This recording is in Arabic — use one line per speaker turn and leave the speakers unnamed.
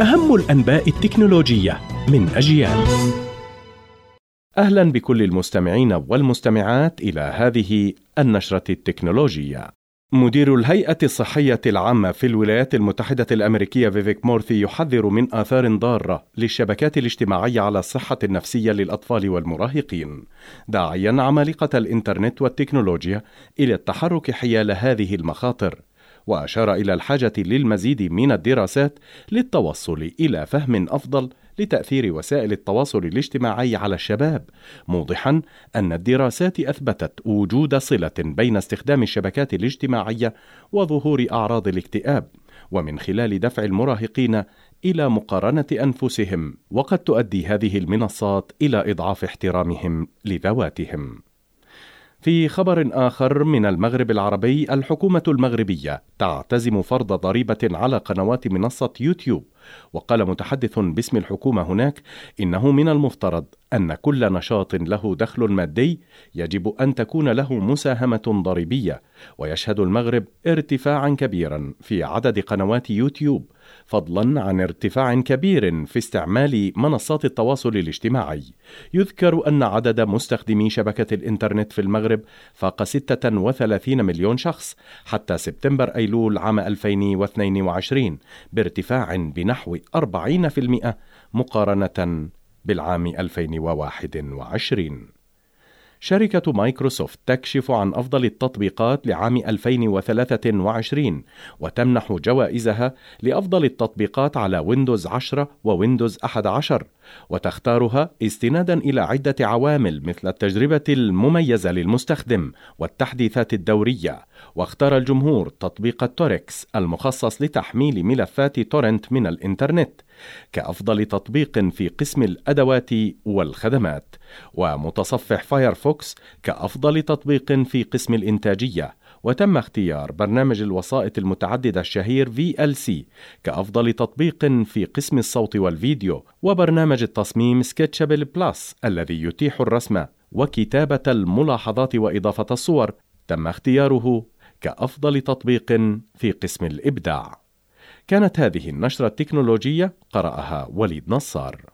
أهم الأنباء التكنولوجية من أجيال. أهلا بكل المستمعين والمستمعات إلى هذه النشرة التكنولوجية. مدير الهيئة الصحية العامة في الولايات المتحدة الأمريكية فيفيك مورثي يحذر من آثار ضارة للشبكات الاجتماعية على الصحة النفسية للأطفال والمراهقين، داعيا عمالقة الإنترنت والتكنولوجيا إلى التحرك حيال هذه المخاطر. وأشار إلى الحاجة للمزيد من الدراسات للتوصل إلى فهم أفضل لتأثير وسائل التواصل الاجتماعي على الشباب موضحا أن الدراسات أثبتت وجود صلة بين استخدام الشبكات الاجتماعية وظهور أعراض الاكتئاب ومن خلال دفع المراهقين إلى مقارنة أنفسهم وقد تؤدي هذه المنصات إلى إضعاف احترامهم لذواتهم. في خبر آخر من المغرب العربي الحكومة المغربية تعتزم فرض ضريبة على قنوات منصة يوتيوب. وقال متحدث باسم الحكومة هناك إنه من المفترض أن كل نشاط له دخل مادي يجب أن تكون له مساهمة ضريبية. ويشهد المغرب ارتفاعا كبيرا في عدد قنوات يوتيوب. فضلا عن ارتفاع كبير في استعمال منصات التواصل الاجتماعي. يذكر أن عدد مستخدمي شبكة الإنترنت في المغرب فاق 36 مليون شخص حتى سبتمبر أيلول عام 2022 بارتفاع بنحو 40% مقارنة بالعام 2021 شركة مايكروسوفت تكشف عن أفضل التطبيقات لعام 2023 وتمنح جوائزها لأفضل التطبيقات على ويندوز 10 وويندوز 11 وتختارها استنادا إلى عدة عوامل مثل التجربة المميزة للمستخدم والتحديثات الدورية. واختار الجمهور تطبيق توركس المخصص لتحميل ملفات تورنت من الإنترنت. كأفضل تطبيق في قسم الأدوات والخدمات ومتصفح فايرفوكس كأفضل تطبيق في قسم الإنتاجية. وتم اختيار برنامج الوسائط المتعددة الشهير VLC كأفضل تطبيق في قسم الصوت والفيديو وبرنامج التصميم سكتشابل بلس الذي يتيح الرسم وكتابة الملاحظات وإضافة الصور. تم اختياره كأفضل تطبيق في قسم الإبداع. كانت هذه النشرة التكنولوجية قرأها وليد نصار.